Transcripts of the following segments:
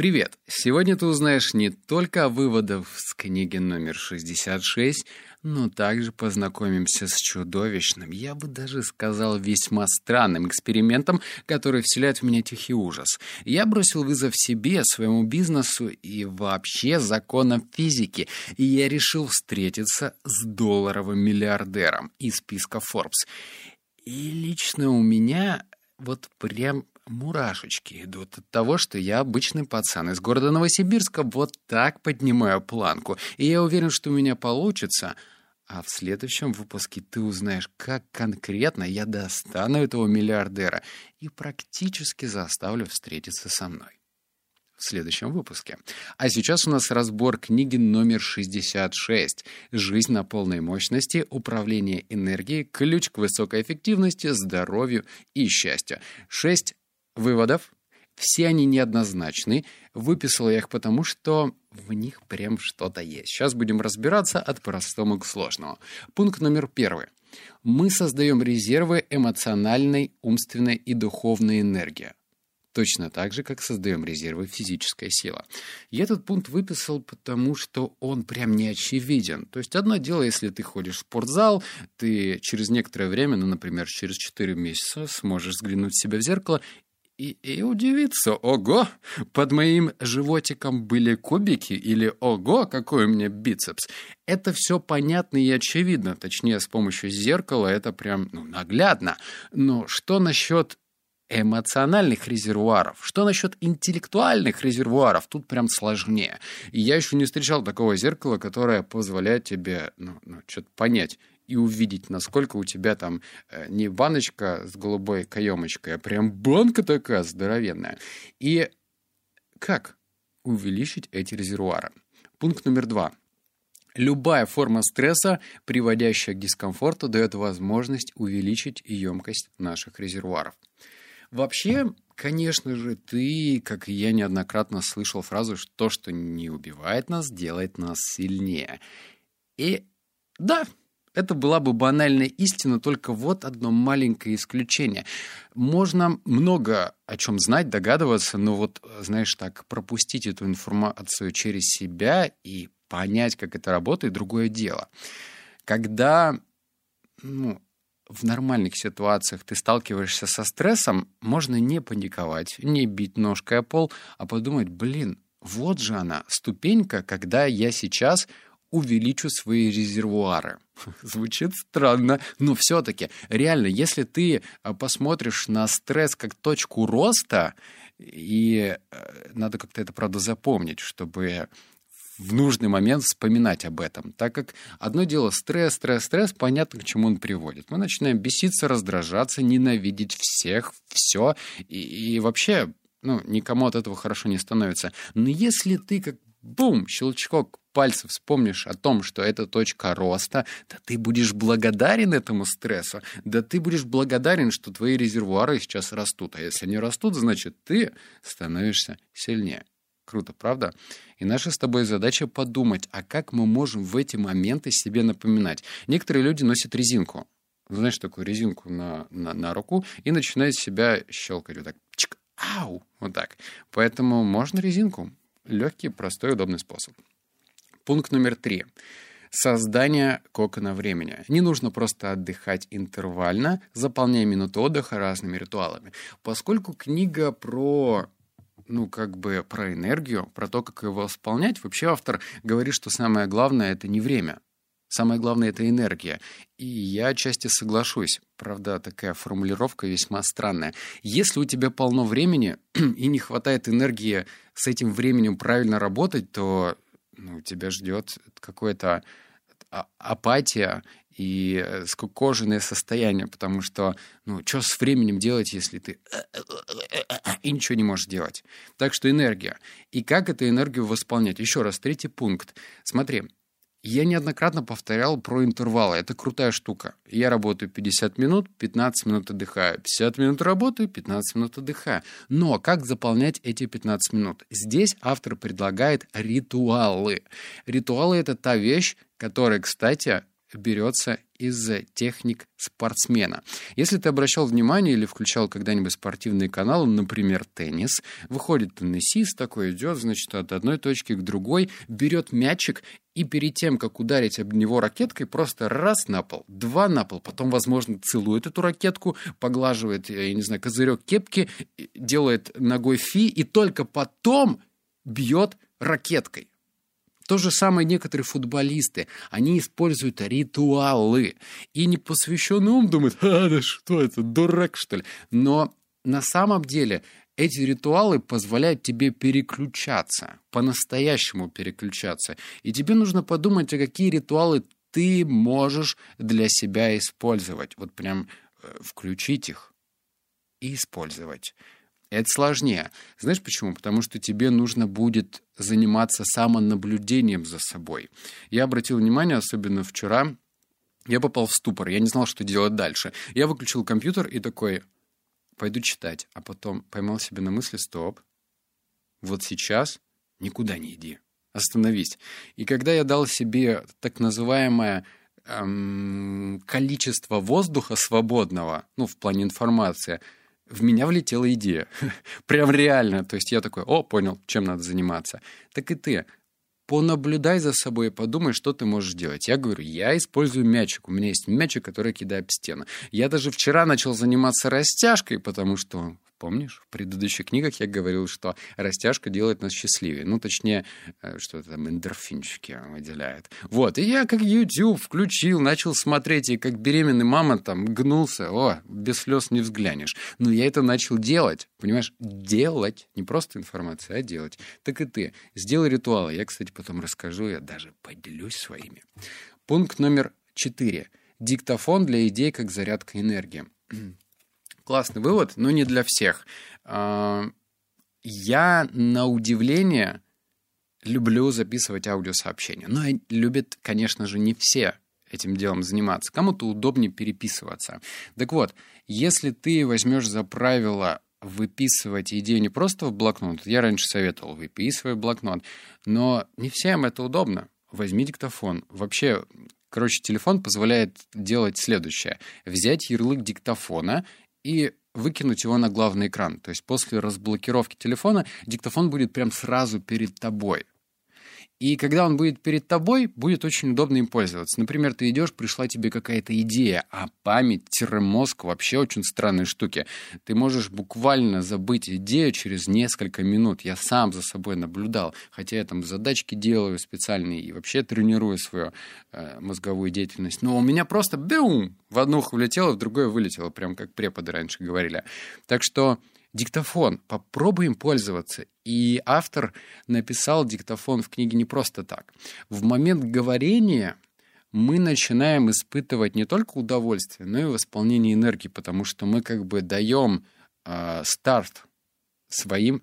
Привет! Сегодня ты узнаешь не только о выводах с книги номер 66, но также познакомимся с чудовищным, я бы даже сказал, весьма странным экспериментом, который вселяет в меня тихий ужас. Я бросил вызов себе, своему бизнесу и вообще законам физики, и я решил встретиться с долларовым миллиардером из списка Forbes. И лично у меня вот прям мурашечки идут от того, что я обычный пацан из города Новосибирска вот так поднимаю планку. И я уверен, что у меня получится. А в следующем выпуске ты узнаешь, как конкретно я достану этого миллиардера и практически заставлю встретиться со мной. В следующем выпуске. А сейчас у нас разбор книги номер 66 «Жизнь на полной мощности. Управление энергией. Ключ к высокой эффективности, здоровью и счастью». Шесть выводов. Все они неоднозначны. Выписал я их потому, что в них прям что-то есть. Сейчас будем разбираться от простого к сложному. Пункт номер первый. Мы создаем резервы эмоциональной, умственной и духовной энергии. Точно так же, как создаем резервы физической силы. Я этот пункт выписал, потому что он прям не очевиден. То есть одно дело, если ты ходишь в спортзал, ты через некоторое время, ну, например, через 4 месяца сможешь взглянуть в себя в зеркало и, и удивиться. Ого, под моим животиком были кубики или ого, какой у меня бицепс. Это все понятно и очевидно. Точнее, с помощью зеркала это прям ну, наглядно. Но что насчет эмоциональных резервуаров. Что насчет интеллектуальных резервуаров? Тут прям сложнее. И я еще не встречал такого зеркала, которое позволяет тебе ну, ну, что-то понять и увидеть, насколько у тебя там э, не баночка с голубой каемочкой, а прям банка такая здоровенная. И как увеличить эти резервуары? Пункт номер два. Любая форма стресса, приводящая к дискомфорту, дает возможность увеличить емкость наших резервуаров. Вообще, конечно же, ты, как и я, неоднократно слышал фразу, что то, что не убивает нас, делает нас сильнее. И да, это была бы банальная истина, только вот одно маленькое исключение. Можно много о чем знать, догадываться, но вот, знаешь, так, пропустить эту информацию через себя и понять, как это работает, другое дело. Когда ну, в нормальных ситуациях ты сталкиваешься со стрессом, можно не паниковать, не бить ножкой о пол, а подумать, блин, вот же она, ступенька, когда я сейчас увеличу свои резервуары. Звучит странно, но все-таки реально, если ты а, посмотришь на стресс как точку роста, и э, надо как-то это, правда, запомнить, чтобы в нужный момент вспоминать об этом, так как одно дело стресс, стресс, стресс, понятно, к чему он приводит. Мы начинаем беситься, раздражаться, ненавидеть всех, все, и, и вообще, ну, никому от этого хорошо не становится. Но если ты как бум, щелчок пальцев вспомнишь о том, что это точка роста, да ты будешь благодарен этому стрессу, да ты будешь благодарен, что твои резервуары сейчас растут. А если не растут, значит, ты становишься сильнее. Круто, правда? И наша с тобой задача подумать, а как мы можем в эти моменты себе напоминать. Некоторые люди носят резинку. Знаешь, такую резинку на, на, на руку и начинают себя щелкать вот так. Чик, ау! Вот так. Поэтому можно резинку. Легкий, простой, удобный способ. Пункт номер три. Создание кокона времени. Не нужно просто отдыхать интервально, заполняя минуты отдыха разными ритуалами. Поскольку книга про ну, как бы про энергию, про то, как его восполнять, вообще автор говорит, что самое главное — это не время. Самое главное — это энергия. И я отчасти соглашусь. Правда, такая формулировка весьма странная. Если у тебя полно времени и не хватает энергии с этим временем правильно работать, то ну, тебя ждет какое-то а, апатия и э, скукоженное состояние, потому что, ну, что с временем делать, если ты и ничего не можешь делать? Так что энергия. И как эту энергию восполнять? Еще раз, третий пункт. Смотри, я неоднократно повторял про интервалы. Это крутая штука. Я работаю 50 минут, 15 минут отдыхаю. 50 минут работаю, 15 минут отдыхаю. Но как заполнять эти 15 минут? Здесь автор предлагает ритуалы. Ритуалы — это та вещь, которая, кстати, берется из техник спортсмена. Если ты обращал внимание или включал когда-нибудь спортивные каналы, например, теннис, выходит теннисист такой, идет, значит, от одной точки к другой, берет мячик и перед тем, как ударить об него ракеткой, просто раз на пол, два на пол, потом, возможно, целует эту ракетку, поглаживает, я не знаю, козырек кепки, делает ногой фи, и только потом бьет ракеткой. То же самое некоторые футболисты. Они используют ритуалы. И непосвященный ум думает, а, да что это, дурак, что ли? Но на самом деле эти ритуалы позволяют тебе переключаться, по-настоящему переключаться. И тебе нужно подумать, а какие ритуалы ты можешь для себя использовать. Вот прям э, включить их и использовать. Это сложнее. Знаешь почему? Потому что тебе нужно будет заниматься самонаблюдением за собой. Я обратил внимание, особенно вчера, я попал в ступор, я не знал, что делать дальше. Я выключил компьютер и такой, пойду читать. А потом поймал себя на мысли, стоп, вот сейчас никуда не иди, остановись. И когда я дал себе так называемое эм, количество воздуха свободного, ну, в плане информации – в меня влетела идея. Прям реально. То есть я такой, о, понял, чем надо заниматься. Так и ты. Понаблюдай за собой и подумай, что ты можешь делать. Я говорю, я использую мячик. У меня есть мячик, который кидаю об стену. Я даже вчера начал заниматься растяжкой, потому что Помнишь, в предыдущих книгах я говорил, что растяжка делает нас счастливее. Ну, точнее, э, что там эндорфинчики выделяет. Вот, и я как YouTube включил, начал смотреть, и как беременный мама там гнулся. О, без слез не взглянешь. Но я это начал делать, понимаешь? Делать. Не просто информация, а делать. Так и ты. Сделай ритуалы. Я, кстати, потом расскажу, я даже поделюсь своими. Пункт номер четыре. Диктофон для идей как зарядка энергии. Классный вывод, но не для всех. А, я, на удивление, люблю записывать аудиосообщения. Но любят, конечно же, не все этим делом заниматься. Кому-то удобнее переписываться. Так вот, если ты возьмешь за правило выписывать идею не просто в блокнот, я раньше советовал, выписывай блокнот, но не всем это удобно. Возьми диктофон. Вообще, короче, телефон позволяет делать следующее. Взять ярлык диктофона и выкинуть его на главный экран. То есть после разблокировки телефона диктофон будет прям сразу перед тобой. И когда он будет перед тобой, будет очень удобно им пользоваться. Например, ты идешь, пришла тебе какая-то идея, а память-мозг вообще очень странные штуки. Ты можешь буквально забыть идею через несколько минут. Я сам за собой наблюдал, хотя я там задачки делаю специальные и вообще тренирую свою э, мозговую деятельность. Но у меня просто бюм, в одну влетело, в другое вылетело, прям как преподы раньше говорили. Так что Диктофон. Попробуем пользоваться. И автор написал диктофон в книге не просто так. В момент говорения мы начинаем испытывать не только удовольствие, но и восполнение энергии, потому что мы как бы даем э, старт своим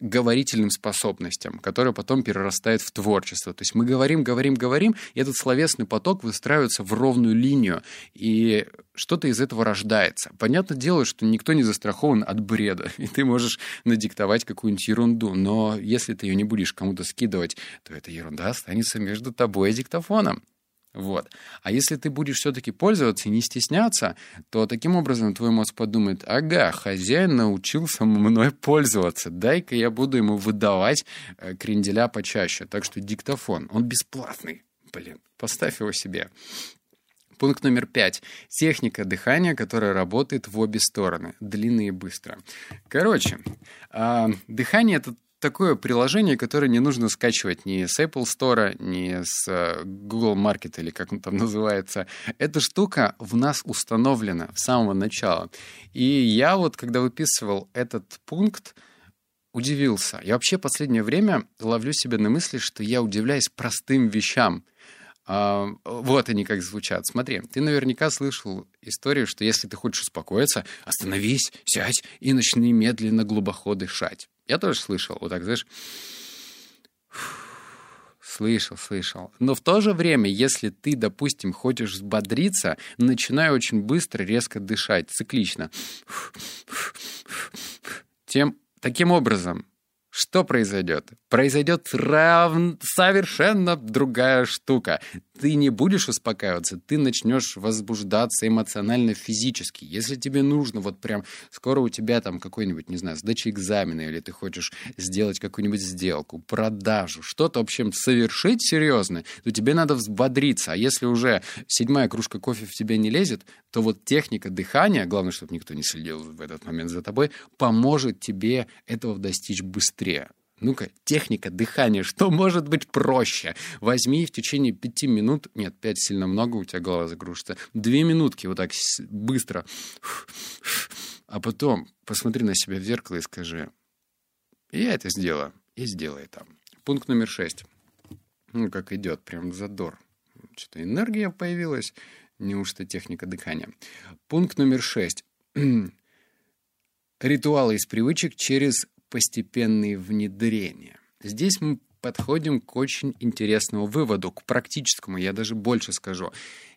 говорительным способностям, которые потом перерастают в творчество. То есть мы говорим, говорим, говорим, и этот словесный поток выстраивается в ровную линию, и что-то из этого рождается. Понятное дело, что никто не застрахован от бреда, и ты можешь надиктовать какую-нибудь ерунду, но если ты ее не будешь кому-то скидывать, то эта ерунда останется между тобой и диктофоном. Вот. А если ты будешь все-таки пользоваться и не стесняться, то таким образом твой мозг подумает, ага, хозяин научился мной пользоваться, дай-ка я буду ему выдавать э, кренделя почаще. Так что диктофон, он бесплатный. Блин, поставь его себе. Пункт номер пять. Техника дыхания, которая работает в обе стороны, длинно и быстро. Короче, э, дыхание — это такое приложение, которое не нужно скачивать ни с Apple Store, ни с э, Google Market или как он там называется. Эта штука в нас установлена с самого начала. И я вот, когда выписывал этот пункт, удивился. Я вообще последнее время ловлю себя на мысли, что я удивляюсь простым вещам. А, вот они как звучат. Смотри, ты наверняка слышал историю, что если ты хочешь успокоиться, остановись, сядь и начни медленно глубоко дышать. Я тоже слышал, вот так, знаешь, Слышал, слышал. Но в то же время, если ты, допустим, хочешь взбодриться, начинай очень быстро, резко дышать, циклично. Тем, таким образом, что произойдет? Произойдет рав... совершенно другая штука. Ты не будешь успокаиваться, ты начнешь возбуждаться эмоционально, физически. Если тебе нужно, вот прям скоро у тебя там какой-нибудь, не знаю, сдача экзамена, или ты хочешь сделать какую-нибудь сделку, продажу, что-то, в общем, совершить серьезно, то тебе надо взбодриться. А если уже седьмая кружка кофе в тебя не лезет, то вот техника дыхания, главное, чтобы никто не следил в этот момент за тобой, поможет тебе этого достичь быстрее. Ну-ка, техника дыхания, что может быть проще? Возьми в течение пяти минут, нет, пять сильно много, у тебя голова загружится, две минутки вот так быстро, а потом посмотри на себя в зеркало и скажи, я это сделаю, и сделай это. Пункт номер шесть. Ну, как идет, прям задор. Что-то энергия появилась, неужто техника дыхания. Пункт номер шесть. Ритуалы из привычек через постепенные внедрения. Здесь мы подходим к очень интересному выводу, к практическому, я даже больше скажу.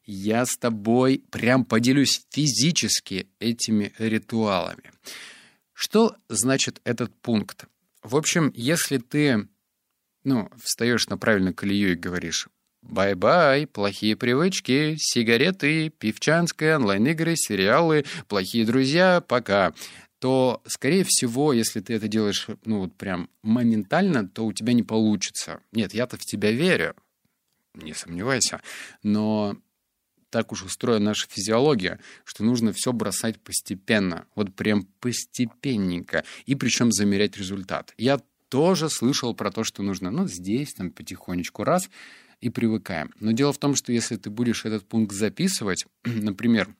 Я с тобой прям поделюсь физически этими ритуалами. Что значит этот пункт? В общем, если ты ну, встаешь на правильную колею и говоришь Bye-bye, плохие привычки, сигареты, пивчанская, онлайн-игры, сериалы, плохие друзья, пока то, скорее всего, если ты это делаешь, ну, вот прям моментально, то у тебя не получится. Нет, я-то в тебя верю, не сомневайся, но так уж устроена наша физиология, что нужно все бросать постепенно, вот прям постепенненько, и причем замерять результат. Я тоже слышал про то, что нужно, ну, здесь, там, потихонечку раз, и привыкаем. Но дело в том, что если ты будешь этот пункт записывать, например,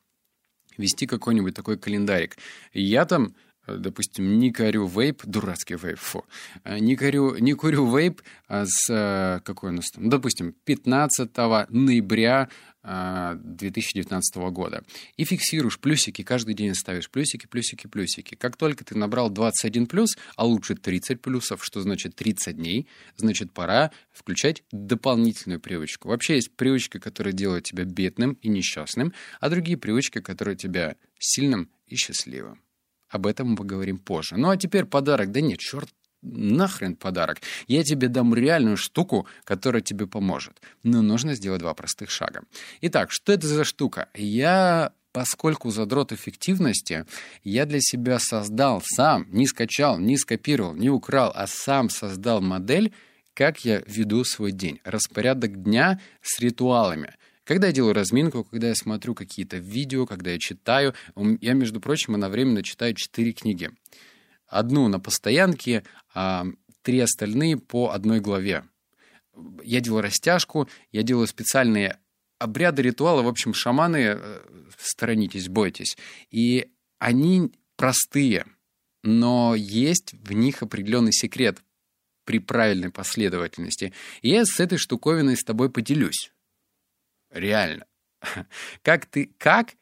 вести какой-нибудь такой календарик. Я там допустим, не курю вейп, дурацкий вейп, фу, э, не курю, не курю вейп а с, э, какой у нас там, допустим, 15 ноября 2019 года. И фиксируешь плюсики, каждый день ставишь плюсики, плюсики, плюсики. Как только ты набрал 21 плюс, а лучше 30 плюсов, что значит 30 дней, значит пора включать дополнительную привычку. Вообще есть привычки, которые делают тебя бедным и несчастным, а другие привычки, которые тебя сильным и счастливым. Об этом мы поговорим позже. Ну а теперь подарок. Да нет, черт нахрен подарок. Я тебе дам реальную штуку, которая тебе поможет. Но нужно сделать два простых шага. Итак, что это за штука? Я поскольку задрот эффективности, я для себя создал сам, не скачал, не скопировал, не украл, а сам создал модель, как я веду свой день. Распорядок дня с ритуалами. Когда я делаю разминку, когда я смотрю какие-то видео, когда я читаю, я, между прочим, одновременно читаю четыре книги одну на постоянке, а три остальные по одной главе. Я делаю растяжку, я делаю специальные обряды, ритуалы. В общем, шаманы, э, сторонитесь, бойтесь. И они простые, но есть в них определенный секрет при правильной последовательности. И я с этой штуковиной с тобой поделюсь. Реально. Как ты, как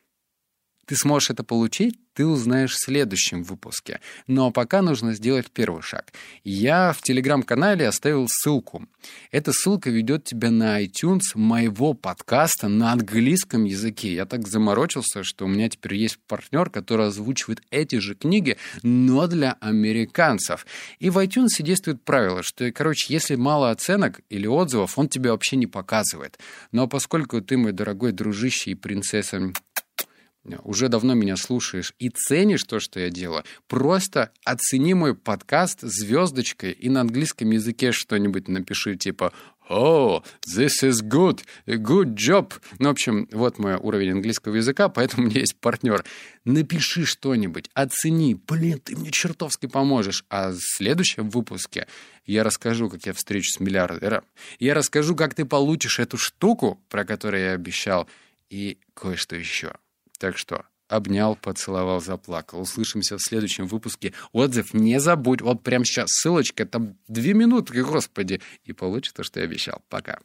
ты сможешь это получить, ты узнаешь в следующем выпуске. Но пока нужно сделать первый шаг. Я в телеграм-канале оставил ссылку. Эта ссылка ведет тебя на iTunes моего подкаста на английском языке. Я так заморочился, что у меня теперь есть партнер, который озвучивает эти же книги, но для американцев. И в iTunes действует правило, что, короче, если мало оценок или отзывов, он тебе вообще не показывает. Но поскольку ты, мой дорогой дружище и принцесса уже давно меня слушаешь и ценишь то, что я делаю, просто оцени мой подкаст звездочкой и на английском языке что-нибудь напиши, типа «Oh, this is good, good job». Ну, в общем, вот мой уровень английского языка, поэтому у меня есть партнер. Напиши что-нибудь, оцени. Блин, ты мне чертовски поможешь. А в следующем выпуске я расскажу, как я встречусь с миллиардером. Я расскажу, как ты получишь эту штуку, про которую я обещал, и кое-что еще. Так что обнял, поцеловал, заплакал. Услышимся в следующем выпуске. Отзыв не забудь. Вот прямо сейчас ссылочка, там две минутки, господи. И получится, что я обещал. Пока.